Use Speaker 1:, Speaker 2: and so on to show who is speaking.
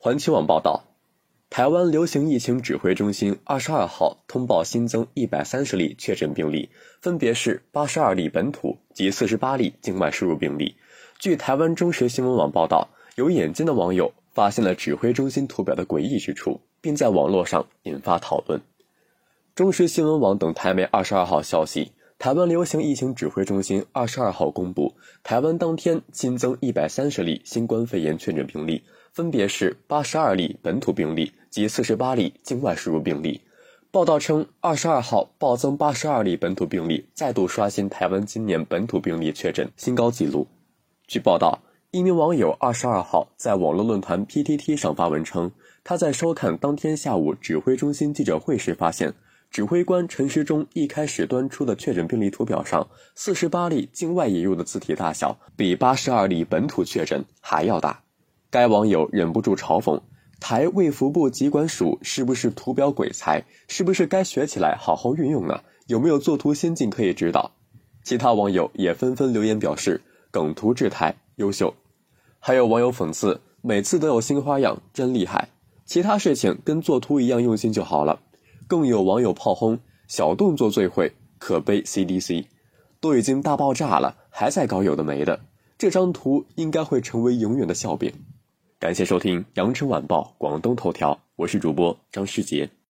Speaker 1: 环球网报道，台湾流行疫情指挥中心二十二号通报新增一百三十例确诊病例，分别是八十二例本土及四十八例境外输入病例。据台湾中时新闻网报道，有眼尖的网友发现了指挥中心图表的诡异之处，并在网络上引发讨论。中时新闻网等台媒二十二号消息。台湾流行疫情指挥中心二十二号公布，台湾当天新增一百三十例新冠肺炎确诊病例，分别是八十二例本土病例及四十八例境外输入病例。报道称，二十二号暴增八十二例本土病例，再度刷新台湾今年本土病例确诊新高纪录。据报道，一名网友二十二号在网络论坛 PTT 上发文称，他在收看当天下午指挥中心记者会时发现。指挥官陈时中一开始端出的确诊病例图表上，四十八例境外引入的字体大小比八十二例本土确诊还要大。该网友忍不住嘲讽：“台卫福部疾管署是不是图表鬼才？是不是该学起来好好运用呢？有没有作图先进可以指导？”其他网友也纷纷留言表示：“梗图制台优秀。”还有网友讽刺：“每次都有新花样，真厉害！其他事情跟作图一样用心就好了。”更有网友炮轰小动作最会，可悲 CDC，都已经大爆炸了，还在搞有的没的，这张图应该会成为永远的笑柄。感谢收听羊城晚报广东头条，我是主播张世杰。